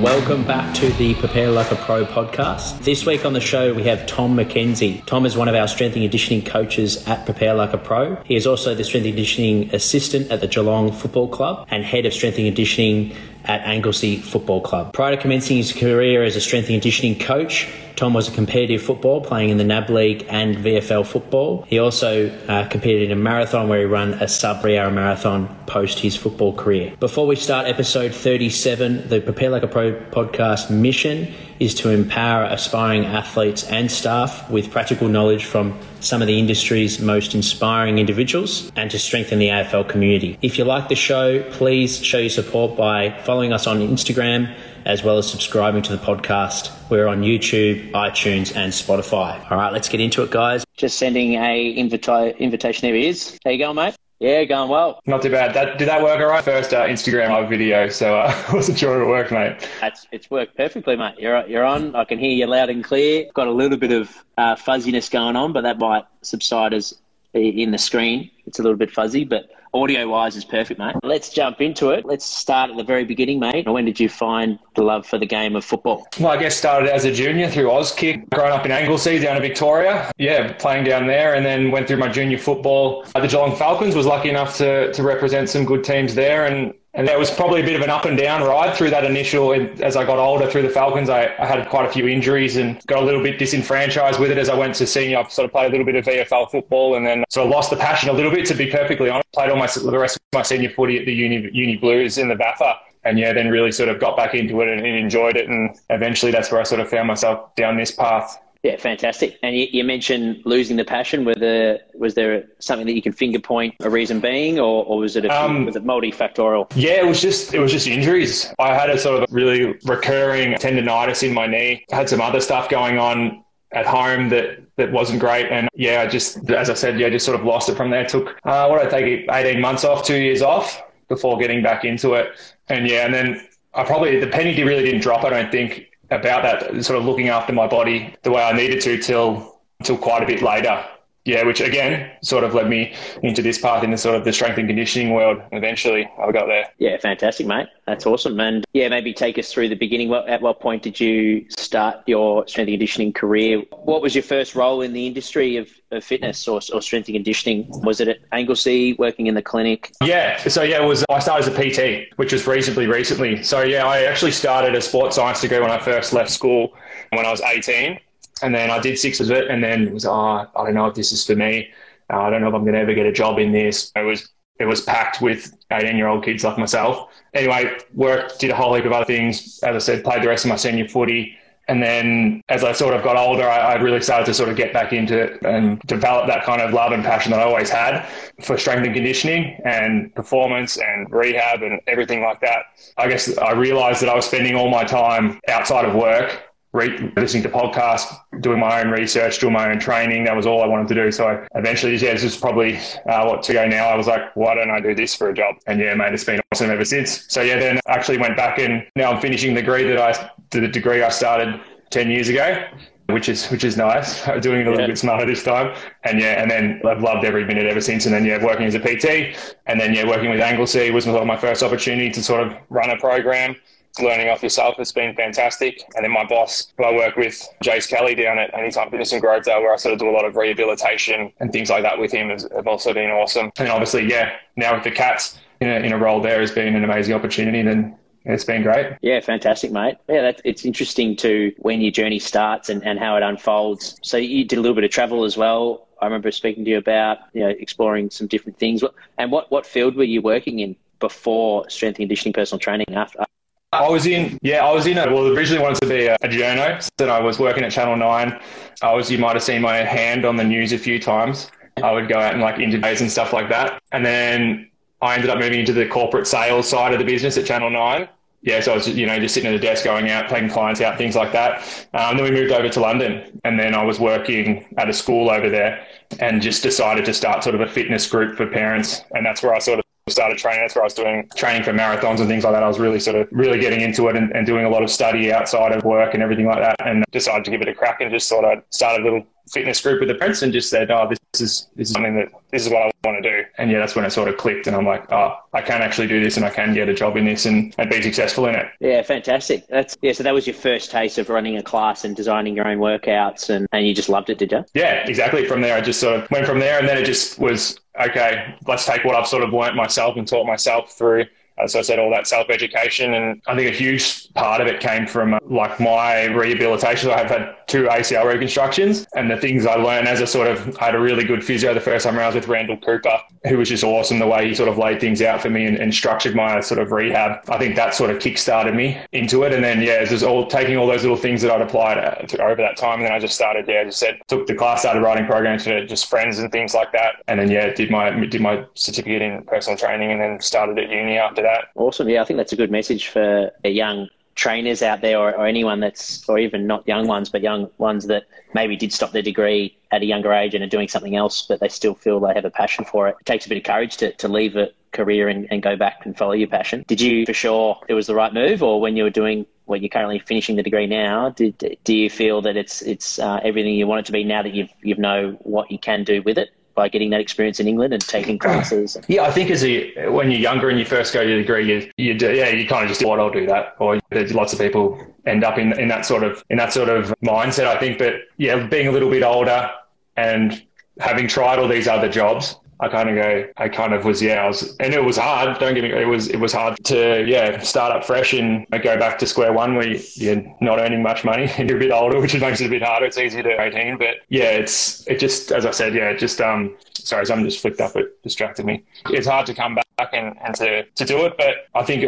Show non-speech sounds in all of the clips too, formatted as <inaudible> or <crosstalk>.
Welcome back to the Prepare Like a Pro podcast. This week on the show, we have Tom McKenzie. Tom is one of our strength and conditioning coaches at Prepare Like a Pro. He is also the strength and conditioning assistant at the Geelong Football Club and head of strength and conditioning at Anglesea Football Club. Prior to commencing his career as a strength and conditioning coach, Tom was a competitive football playing in the NAB League and VFL football. He also uh, competed in a marathon where he ran a sub three hour marathon post his football career. Before we start episode 37, the Prepare Like a Pro podcast mission is to empower aspiring athletes and staff with practical knowledge from some of the industry's most inspiring individuals and to strengthen the AFL community. If you like the show, please show your support by following us on Instagram as well as subscribing to the podcast. We're on YouTube, iTunes, and Spotify. All right, let's get into it, guys. Just sending a invita- invitation. There he is. How you going, mate? Yeah, going well. Not too bad. That, did that work all right? First uh, Instagram live video, so uh, I wasn't sure it worked, mate. That's, it's worked perfectly, mate. You're, you're on. I can hear you loud and clear. Got a little bit of uh, fuzziness going on, but that might subside as in the screen. It's a little bit fuzzy, but audio wise is perfect, mate. Let's jump into it. Let's start at the very beginning, mate. When did you find the love for the game of football? Well, I guess started as a junior through Auskick, growing up in Anglesea down in Victoria. Yeah, playing down there, and then went through my junior football. Uh, the Geelong Falcons was lucky enough to, to represent some good teams there, and and that was probably a bit of an up and down ride through that initial. As I got older through the Falcons, I, I, had quite a few injuries and got a little bit disenfranchised with it as I went to senior. I sort of played a little bit of VFL football and then sort of lost the passion a little bit, to be perfectly honest. Played all my, the rest of my senior footy at the Uni, Uni Blues in the VAFA. And yeah, then really sort of got back into it and, and enjoyed it. And eventually that's where I sort of found myself down this path. Yeah, fantastic. And you, you, mentioned losing the passion. Whether was there something that you can finger point a reason being, or, or was it a, um, was it multifactorial? Yeah, it was just it was just injuries. I had a sort of really recurring tendonitis in my knee. I had some other stuff going on at home that that wasn't great. And yeah, I just as I said, yeah, just sort of lost it from there. Took uh, what did I take eighteen months off, two years off before getting back into it. And yeah, and then I probably the penny really didn't drop. I don't think about that sort of looking after my body the way I needed to till till quite a bit later yeah, which again sort of led me into this path in the sort of the strength and conditioning world. Eventually, I got there. Yeah, fantastic, mate. That's awesome. And yeah, maybe take us through the beginning. At what point did you start your strength and conditioning career? What was your first role in the industry of, of fitness or, or strength and conditioning? Was it at Anglesea, working in the clinic? Yeah, so yeah, it was. I started as a PT, which was reasonably recently. So yeah, I actually started a sports science degree when I first left school when I was 18 and then I did six of it, and then it was, oh, I don't know if this is for me. Uh, I don't know if I'm going to ever get a job in this. It was it was packed with 18 year old kids like myself. Anyway, worked, did a whole heap of other things. As I said, played the rest of my senior footy. And then as I sort of got older, I, I, really started to sort of get back into it and develop that kind of love and passion that I always had for strength and conditioning and performance and rehab and everything like that. I guess I realized that I was spending all my time outside of work re- listening to podcasts, doing my own research, doing my own training. That was all I wanted to do. So I eventually, yeah, this is probably uh, what to go now. I was like, why don't I do this for a job? And yeah, mate, it's been awesome ever since. So yeah, then I actually went back and now I'm finishing the degree that I, did, the degree I started 10 years ago which is which is nice. <laughs> Doing it a little yeah. bit smarter this time, and yeah, and then I've loved every minute ever since. And then yeah, working as a PT, and then yeah, working with Anglesea was sort of my first opportunity to sort of run a program learning off yourself has been fantastic. And then my boss, who I work with, Jace Kelly down at Anytime Fitness in Grovedale, where I sort of do a lot of rehabilitation and things like that with him, has, have also been awesome. And obviously, yeah, now with the Cats in a, in a role there has been an amazing opportunity. Then it's been great. Yeah, fantastic, mate. Yeah, that's, it's interesting to when your journey starts and, and how it unfolds. So you did a little bit of travel as well. I remember speaking to you about you know exploring some different things. And what, what field were you working in before strength and conditioning personal training? After I was in, yeah, I was in, a, well, originally wanted to be a, a journo. Then I was working at Channel 9. I was, you might have seen my hand on the news a few times. I would go out and like interviews and stuff like that. And then I ended up moving into the corporate sales side of the business at Channel 9. Yeah, so I was, you know, just sitting at the desk, going out, taking clients out, things like that. Um, then we moved over to London, and then I was working at a school over there, and just decided to start sort of a fitness group for parents, and that's where I sort of started training. That's where I was doing training for marathons and things like that. I was really sort of really getting into it and, and doing a lot of study outside of work and everything like that. And decided to give it a crack and just thought I'd start a little fitness group with the Prince and just said, "Oh, this is this is something that this is what I want to do." And yeah, that's when it sort of clicked, and I'm like, "Oh, I can actually do this, and I can get a job in this, and, and be successful in it." Yeah, fantastic. That's yeah. So that was your first taste of running a class and designing your own workouts, and and you just loved it, did you? Yeah, exactly. From there, I just sort of went from there, and then it just was okay. Let's take what I've sort of learnt myself and taught myself through as I said, all that self education. And I think a huge part of it came from uh, like my rehabilitation. I've had two ACL reconstructions, and the things I learned as a sort of I had a really good physio the first time around with Randall Cooper, who was just awesome the way he sort of laid things out for me and, and structured my sort of rehab. I think that sort of kick started me into it. And then, yeah, it was all taking all those little things that I'd applied uh, over that time. And then I just started, yeah, I just said, took the class, started writing programs for just friends and things like that. And then, yeah, did my, did my certificate in personal training and then started at uni after that that. Awesome. Yeah, I think that's a good message for a young trainers out there or, or, anyone that's, or even not young ones, but young ones that maybe did stop their degree at a younger age and are doing something else, but they still feel they have a passion for it. It takes a bit of courage to, to leave a career and, and go back and follow your passion. Did you for sure it was the right move or when you were doing when you're currently finishing the degree now, did, do you feel that it's it's uh, everything you want it to be now that you've you know what you can do with it? By getting that experience in England and taking <clears throat> classes? Yeah, I think as a when you're younger and you first go to your degree, you, you do, yeah, you kind of just do what I'll do that. Or there's lots of people end up in in that sort of in that sort of mindset. I think, but yeah, being a little bit older and having tried all these other jobs, I kind of go, I kind of was, yeah, I was, and it was hard. Don't get me, it was, it was hard to, yeah, start up fresh and go back to square one where you're not earning much money <laughs> and you're a bit older, which makes it a bit harder. It's easier to 18, but yeah, it's, it just, as I said, yeah, it just, um, sorry, something just flicked up, it distracted me. It's hard to come back and, and to, to do it, but I think,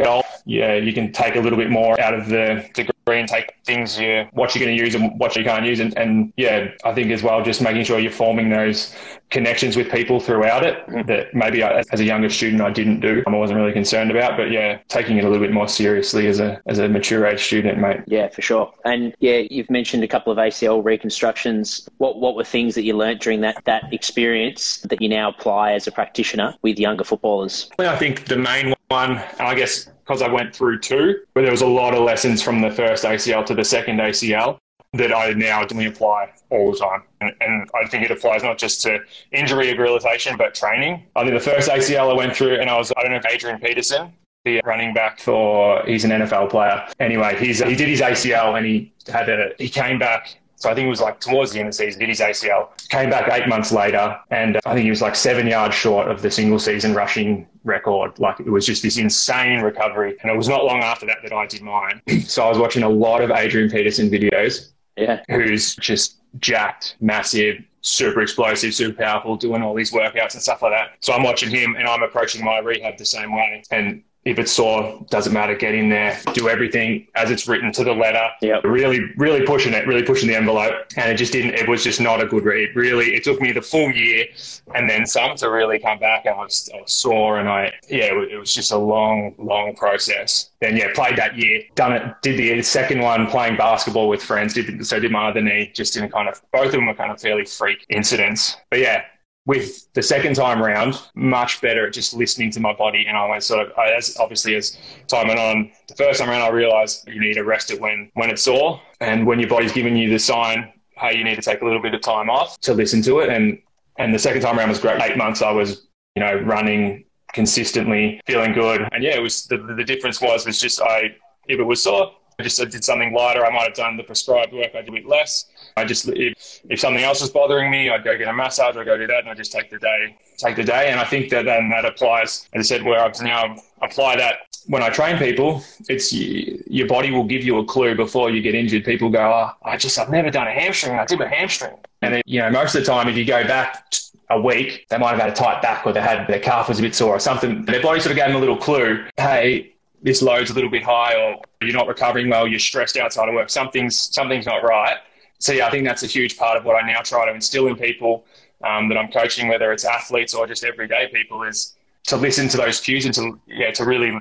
yeah, you can take a little bit more out of the degree and take things you what you're going to use and what you can't use. And, and yeah i think as well just making sure you're forming those connections with people throughout it mm-hmm. that maybe I, as a younger student I didn't do I wasn't really concerned about. But yeah taking it a little bit more seriously as a as a mature age student mate. Yeah for sure. And yeah you've mentioned a couple of ACL reconstructions. What what were things that you learnt during that that experience that you now apply as a practitioner with younger footballers? Well, I think the main one I guess because I went through two, but there was a lot of lessons from the first ACL to the second ACL that I now only apply all the time. And, and, I think it applies not just to injury rehabilitation, but training. I think the first ACL I went through, and I was, I don't know if Adrian Peterson, the running back for, he's an NFL player. Anyway, he's, he did his ACL and he had a, he came back so I think it was like towards the end of the season, did his ACL, came back eight months later, and uh, I think he was like seven yards short of the single season rushing record. Like it was just this insane recovery. And it was not long after that that I did mine. <clears throat> so I was watching a lot of Adrian Peterson videos. Yeah. Who's just jacked, massive, super explosive, super powerful, doing all these workouts and stuff like that. So I'm watching him and I'm approaching my rehab the same way. And if it's sore, doesn't matter. Get in there, do everything as it's written to the letter. Yeah, really, really pushing it, really pushing the envelope, and it just didn't. It was just not a good read. Really, it took me the full year and then some to really come back. And I was, I was sore, and I yeah, it was just a long, long process. Then yeah, played that year, done it, did the second one playing basketball with friends. Did so did my other knee, just in kind of both of them were kind of fairly freak incidents. But yeah, with the second time round, much better at just listening to my body. And I went sort of, as obviously as time went on, the first time around, I realized you need to rest it when, when it's sore. And when your body's giving you the sign, hey, you need to take a little bit of time off to listen to it. And, and the second time around was great. Eight months I was, you know, running consistently, feeling good. And yeah, it was the, the difference was, was just I, if it was sore, I just did something lighter. I might have done the prescribed work. I did a bit less. I just if, if something else was bothering me, I'd go get a massage. I'd go do that, and I just take the day take the day. And I think that then that applies, as I said, where I've now apply that when I train people. It's your body will give you a clue before you get injured. People go, oh, I just I've never done a hamstring. I did a hamstring, and then you know most of the time if you go back a week, they might have had a tight back or they had their calf was a bit sore or something. Their body sort of gave them a little clue. Hey, this load's a little bit high or you're not recovering well, you're stressed outside of work, something's, something's not right. So, yeah, I think that's a huge part of what I now try to instill in people um, that I'm coaching, whether it's athletes or just everyday people, is to listen to those cues and to, yeah, to really,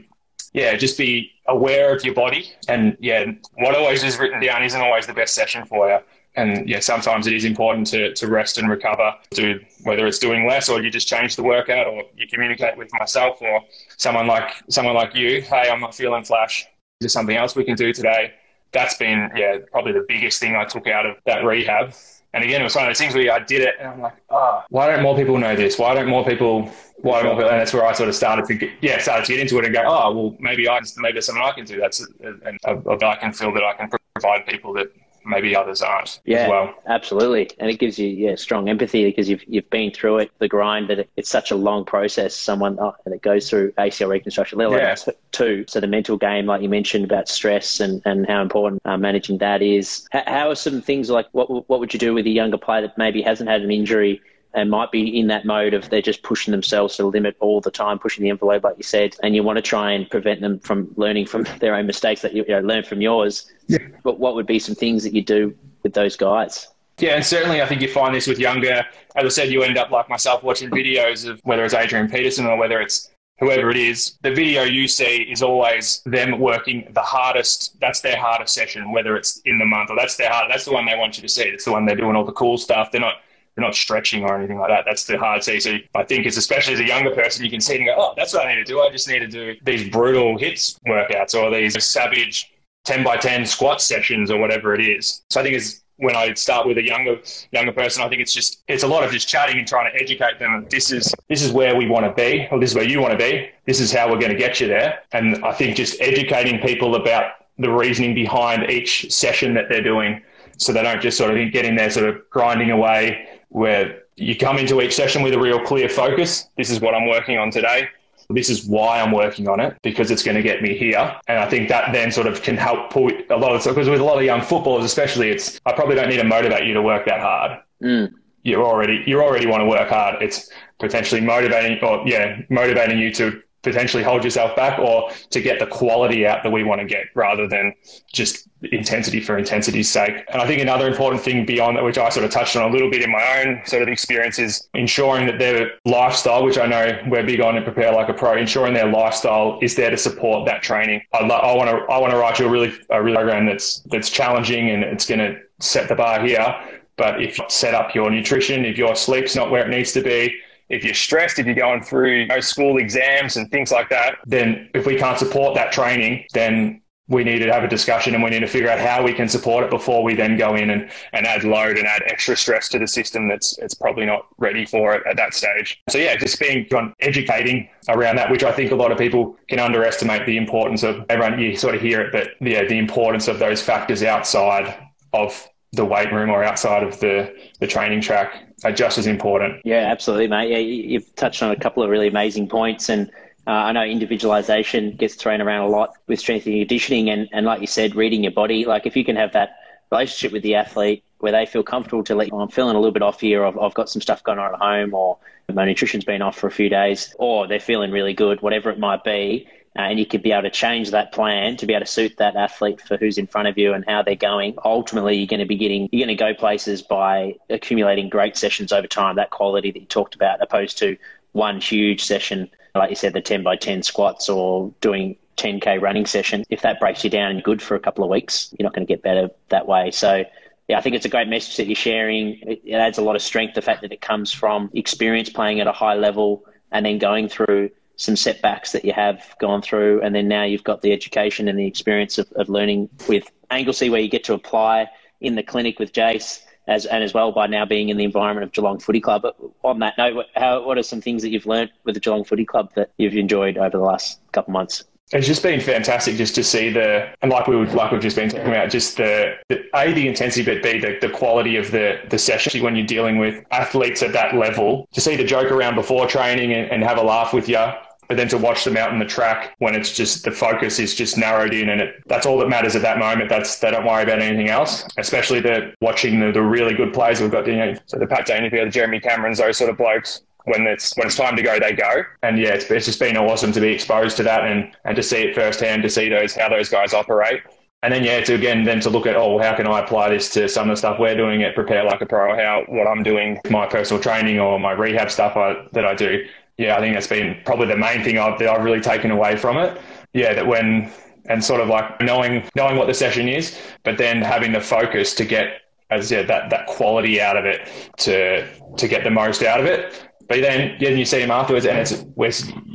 yeah, just be aware of your body. And, yeah, what always is written down isn't always the best session for you and yeah, sometimes it is important to, to rest and recover. To whether it's doing less or you just change the workout, or you communicate with myself or someone like someone like you. Hey, I'm not feeling flash. Is there something else we can do today? That's been yeah probably the biggest thing I took out of that rehab And again, it was one of those things where I did it, and I'm like, oh, why don't more people know this? Why don't more people? Why don't more people? And that's where I sort of started to get, yeah, started to get into it and go, oh, well, maybe I, maybe there's something I can do. That's and I can feel that I can provide people that maybe others aren't yeah, as well. Absolutely. And it gives you yeah, strong empathy because you've you've been through it, the grind, but it, it's such a long process. Someone oh, and it goes through ACL reconstruction, alone yeah. two. So the mental game, like you mentioned about stress and, and how important uh, managing that is. H- how are some things like what what would you do with a younger player that maybe hasn't had an injury and might be in that mode of they're just pushing themselves to the limit all the time, pushing the envelope, like you said, and you want to try and prevent them from learning from <laughs> their own mistakes that you, you know, learn from yours. Yeah. But what would be some things that you do with those guys? Yeah, and certainly I think you find this with younger. As I said, you end up like myself watching videos of whether it's Adrian Peterson or whether it's whoever it is, the video you see is always them working the hardest. That's their hardest session, whether it's in the month or that's their hard. That's the one they want you to see. It's the one they're doing all the cool stuff. They're not they're not stretching or anything like that. That's the hard see. So I think it's especially as a younger person, you can see and go, oh, that's what I need to do. I just need to do these brutal hits workouts or these savage 10 by 10 squat sessions or whatever it is. So I think it's when I start with a younger younger person, I think it's just it's a lot of just chatting and trying to educate them. This is this is where we want to be, or this is where you want to be. This is how we're going to get you there. And I think just educating people about the reasoning behind each session that they're doing, so they don't just sort of get in there sort of grinding away where you come into each session with a real clear focus. This is what I'm working on today. This is why I'm working on it because it's going to get me here. And I think that then sort of can help pull a lot of because with a lot of young footballers, especially, it's I probably don't need to motivate you to work that hard. Mm. You already you already want to work hard. It's potentially motivating or yeah motivating you to potentially hold yourself back or to get the quality out that we want to get rather than just intensity for intensity's sake. And I think another important thing beyond that, which I sort of touched on a little bit in my own sort of experience, is ensuring that their lifestyle, which I know we're big on and prepare like a pro, ensuring their lifestyle is there to support that training. I, I want to I want to write you a really a really program that's that's challenging and it's going to set the bar here. But if you set up your nutrition, if your sleep's not where it needs to be, if you're stressed, if you're going through you know, school exams and things like that, then if we can't support that training, then we need to have a discussion and we need to figure out how we can support it before we then go in and, and add load and add extra stress to the system that's it's probably not ready for it at that stage. So yeah, just being on educating around that, which I think a lot of people can underestimate the importance of everyone you sort of hear it, but yeah, the importance of those factors outside of the weight room or outside of the, the training track are just as important. Yeah, absolutely, mate. Yeah, you've touched on a couple of really amazing points, and uh, I know individualization gets thrown around a lot with strength and conditioning, and, and like you said, reading your body. Like if you can have that relationship with the athlete where they feel comfortable to let, oh, I'm feeling a little bit off here, I've, I've got some stuff going on at home, or my nutrition's been off for a few days, or they're feeling really good, whatever it might be uh, and you could be able to change that plan to be able to suit that athlete for who's in front of you and how they're going. Ultimately, you're going to be getting, you're going to go places by accumulating great sessions over time, that quality that you talked about, opposed to one huge session, like you said, the 10 by 10 squats or doing 10K running session. If that breaks you down and good for a couple of weeks, you're not going to get better that way. So, yeah, I think it's a great message that you're sharing. It, it adds a lot of strength, the fact that it comes from experience playing at a high level and then going through some setbacks that you have gone through, and then now you've got the education and the experience of, of learning with Anglesea, where you get to apply in the clinic with Jace, as and as well by now being in the environment of Geelong Footy Club. But on that note, how, what are some things that you've learned with the Geelong Footy Club that you've enjoyed over the last couple of months? It's just been fantastic just to see the and like we would like we've just been talking about just the, the a the intensity but b the, the quality of the the session when you're dealing with athletes at that level to see the joke around before training and, and have a laugh with you but then to watch them out in the track when it's just the focus is just narrowed in and it, that's all that matters at that moment. That's they don't worry about anything else. Especially the watching the, the really good players we've got. You know, so the Pat Dangerfield, the Jeremy Camerons, those sort of blokes. When it's when it's time to go, they go. And yeah, it's, it's just been awesome to be exposed to that and, and to see it firsthand, to see those how those guys operate. And then yeah, to again then to look at oh how can I apply this to some of the stuff we're doing at Prepare Like a Pro, how what I'm doing, my personal training or my rehab stuff I, that I do yeah, I think that's been probably the main thing I've, that I've really taken away from it. Yeah, that when and sort of like knowing knowing what the session is, but then having the focus to get as yeah that that quality out of it to to get the most out of it. But then yeah, you see him afterwards, and it's we're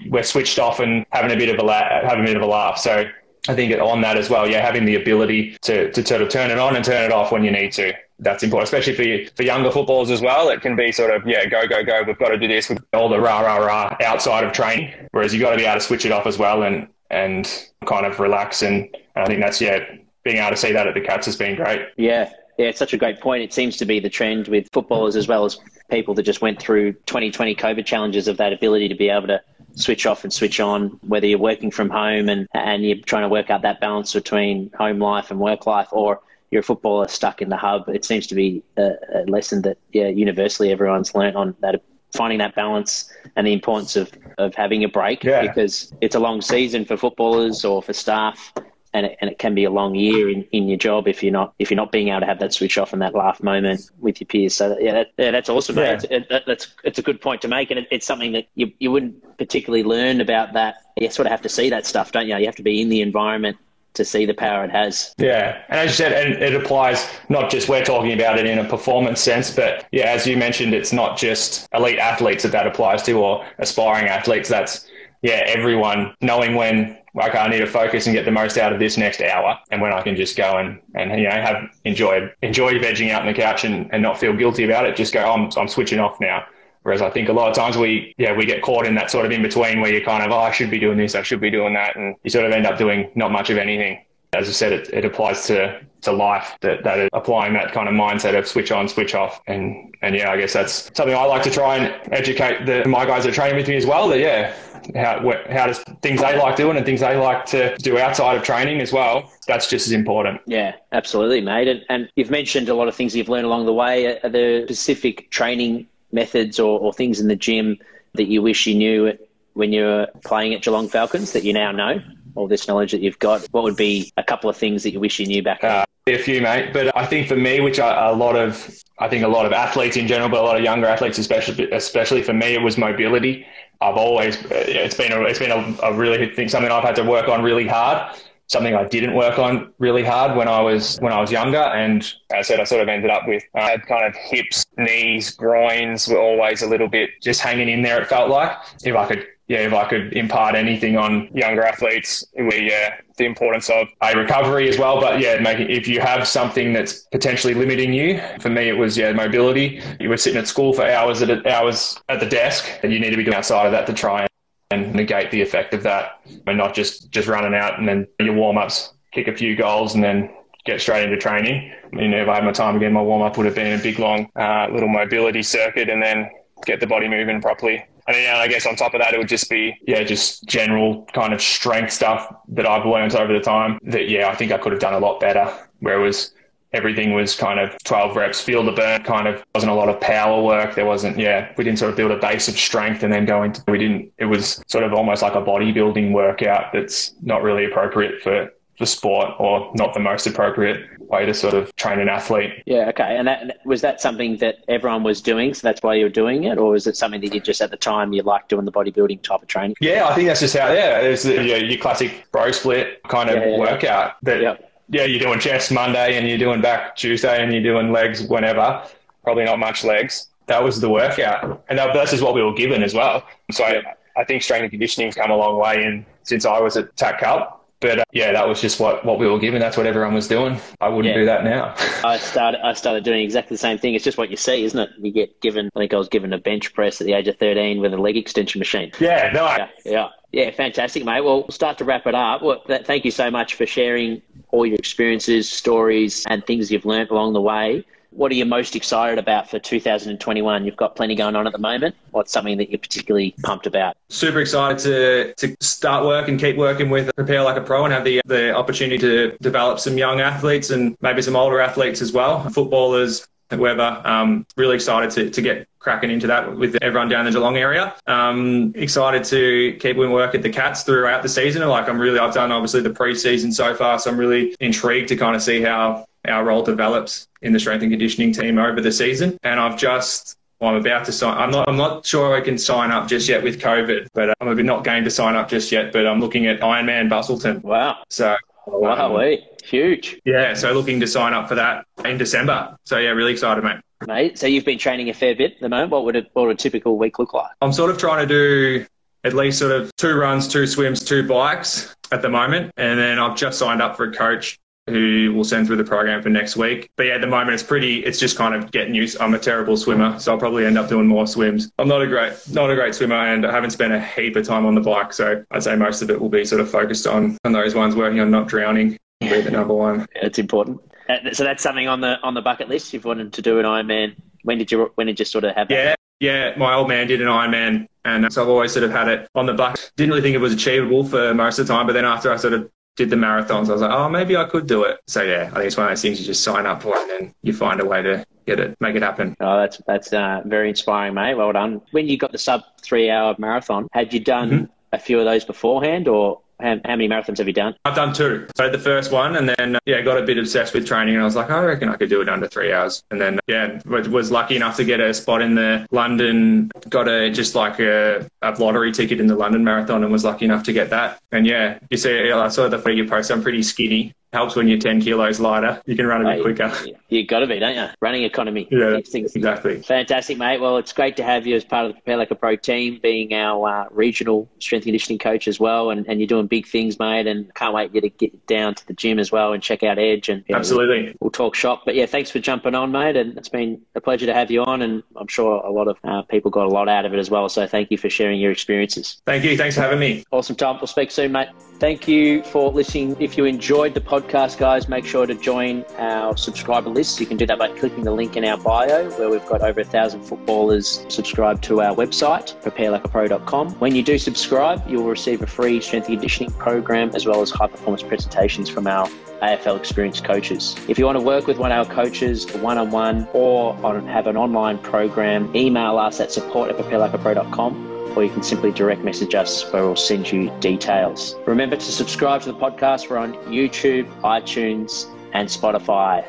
we're switched off and having a bit of a la- having a bit of a laugh. So I think on that as well, yeah, having the ability to to sort of turn it on and turn it off when you need to. That's important, especially for for younger footballers as well. It can be sort of yeah, go go go. We've got to do this with all the rah rah rah outside of training. Whereas you've got to be able to switch it off as well and and kind of relax. And, and I think that's yeah, being able to see that at the Cats has been great. Yeah, yeah, it's such a great point. It seems to be the trend with footballers as well as people that just went through 2020 COVID challenges of that ability to be able to switch off and switch on, whether you're working from home and, and you're trying to work out that balance between home life and work life, or you're a footballer stuck in the hub. It seems to be a, a lesson that yeah, universally everyone's learnt on that finding that balance and the importance of, of having a break yeah. because it's a long season for footballers or for staff and it, and it can be a long year in, in your job if you're not if you're not being able to have that switch off in that last moment with your peers. So yeah, that, yeah that's awesome. Yeah. It's, it, that's it's a good point to make, and it, it's something that you you wouldn't particularly learn about that. You sort of have to see that stuff, don't you? You have to be in the environment to see the power it has. Yeah, and as you said, and it applies not just we're talking about it in a performance sense, but yeah, as you mentioned, it's not just elite athletes that that applies to or aspiring athletes. That's yeah, everyone knowing when okay, I need to focus and get the most out of this next hour, and when I can just go and, and you know have enjoy enjoy vegging out on the couch and, and not feel guilty about it. Just go, oh, I'm I'm switching off now. Whereas I think a lot of times we yeah we get caught in that sort of in between where you're kind of oh I should be doing this I should be doing that and you sort of end up doing not much of anything. As I said, it, it applies to to life that that applying that kind of mindset of switch on, switch off, and and yeah, I guess that's something I like to try and educate the my guys that are training with me as well. That yeah, how how does things they like doing and things they like to do outside of training as well. That's just as important. Yeah, absolutely, mate. And, and you've mentioned a lot of things you've learned along the way. Are there specific training methods or, or things in the gym that you wish you knew when you were playing at Geelong Falcons that you now know? All this knowledge that you've got, what would be a couple of things that you wish you knew back then? Uh, a few, mate. But I think for me, which a lot of, I think a lot of athletes in general, but a lot of younger athletes, especially, especially for me, it was mobility. I've always it's been a, it's been a, a really thing something I've had to work on really hard. Something I didn't work on really hard when I was when I was younger, and as I said, I sort of ended up with I had kind of hips, knees, groins were always a little bit just hanging in there. It felt like if I could yeah, if I could impart anything on younger athletes, yeah, the importance of a recovery as well. But yeah, making if you have something that's potentially limiting you, for me it was yeah mobility. You were sitting at school for hours at hours at the desk, and you need to be doing outside of that to try and negate the effect of that, and not just just running out and then your warm ups, kick a few goals, and then get straight into training. I mean, if I had my time again, my warm up would have been a big long uh, little mobility circuit, and then get the body moving properly. And then, I guess on top of that, it would just be, yeah, just general kind of strength stuff that I've learned over the time that, yeah, I think I could have done a lot better. Where it was everything was kind of 12 reps, feel the burn, kind of wasn't a lot of power work. There wasn't, yeah, we didn't sort of build a base of strength and then go into, we didn't, it was sort of almost like a bodybuilding workout that's not really appropriate for for sport or not the most appropriate way to sort of train an athlete. Yeah, okay. And that was that something that everyone was doing, so that's why you were doing it, or was it something that you just at the time you liked doing the bodybuilding type of training? Yeah, I think that's just how. Yeah, it's the, yeah, your classic bro split kind of yeah, yeah, workout. That yep. yeah, you're doing chest Monday and you're doing back Tuesday and you're doing legs whenever. Probably not much legs. That was the workout, and that, that's just what we were given as well. So. I, I think strength and conditioning's come a long way in since I was at TAC Cup but uh, yeah, that was just what, what we were given. That's what everyone was doing. I wouldn't yeah. do that now. <laughs> I started I started doing exactly the same thing. It's just what you see, isn't it? You get given. I think I was given a bench press at the age of thirteen with a leg extension machine. Yeah, no, yeah, yeah, yeah, fantastic, mate. Well, we'll start to wrap it up. Well, thank you so much for sharing all your experiences, stories, and things you've learned along the way. What are you most excited about for 2021? You've got plenty going on at the moment. What's something that you're particularly pumped about? Super excited to, to start work and keep working with Prepare Like a Pro and have the, the opportunity to develop some young athletes and maybe some older athletes as well, footballers, whoever. Um, really excited to, to get cracking into that with everyone down the Geelong area. Um, excited to keep doing work at the Cats throughout the season. Like I'm really, I've done obviously the pre-season so far, so I'm really intrigued to kind of see how our role develops in the strength and conditioning team over the season. And I've just I'm about to sign. I'm not. I'm not sure I can sign up just yet with COVID, but I'm not going to sign up just yet. But I'm looking at Ironman Busselton. Wow. So wow, um, huge. Yeah. So looking to sign up for that in December. So yeah, really excited, mate. Mate, so you've been training a fair bit at the moment. What would, it, what would a typical week look like? I'm sort of trying to do at least sort of two runs, two swims, two bikes at the moment, and then I've just signed up for a coach who will send through the program for next week. But yeah, at the moment it's pretty. It's just kind of getting used. I'm a terrible swimmer, so I'll probably end up doing more swims. I'm not a great, not a great swimmer, and I haven't spent a heap of time on the bike. So I'd say most of it will be sort of focused on on those ones working on not drowning. Be the number one. It's important. Uh, so that's something on the on the bucket list. You've wanted to do an Ironman. When did you when did you sort of have that? Yeah, yeah. My old man did an Ironman, and so I've always sort of had it on the bucket. Didn't really think it was achievable for most of the time, but then after I sort of did the marathons, I was like, oh, maybe I could do it. So yeah, I think it's one of those things you just sign up for, and then you find a way to get it, make it happen. Oh, that's that's uh, very inspiring, mate. Well done. When you got the sub three hour marathon, had you done mm-hmm. a few of those beforehand, or how, how, many marathons have you done? I've done two. So the first one, and then uh, yeah, got a bit obsessed with training, and I was like, oh, I reckon I could do it under three hours. And then yeah, was lucky enough to get a spot in the London. Got a just like a, a lottery ticket in the London Marathon, and was lucky enough to get that. And yeah, you see, I saw the you post. I'm pretty skinny, helps when you're 10 kilos lighter. You can run a bit quicker. You've got to be, don't you? Running economy. Yeah, exactly. Fantastic, mate. Well, it's great to have you as part of the Prepare Like a Pro team, being our uh, regional strength and conditioning coach as well. And, and you're doing big things, mate. And can't wait you to get down to the gym as well and check out Edge. And Absolutely. We'll, we'll, talk shop. But yeah, thanks for jumping on, mate. And it's been a pleasure to have you on. And I'm sure a lot of uh, people got a lot out of it as well. So thank you for sharing your experiences. Thank you. Thanks for having me. Awesome, Tom. We'll speak soon, mate. Thank you for listening. If you enjoyed the podcast, guys, make sure to join our subscriber list. You can do that by clicking the link in our bio, where we've got over a thousand footballers subscribed to our website, preparelikeapro.com. When you do subscribe, you'll receive a free strength and conditioning program as well as high performance presentations from our AFL experienced coaches. If you want to work with one of our coaches one on one or have an online program, email us at support at preparelikeapro.com or you can simply direct message us where we'll send you details. Remember to subscribe to the podcast. We're on YouTube, iTunes, and Spotify.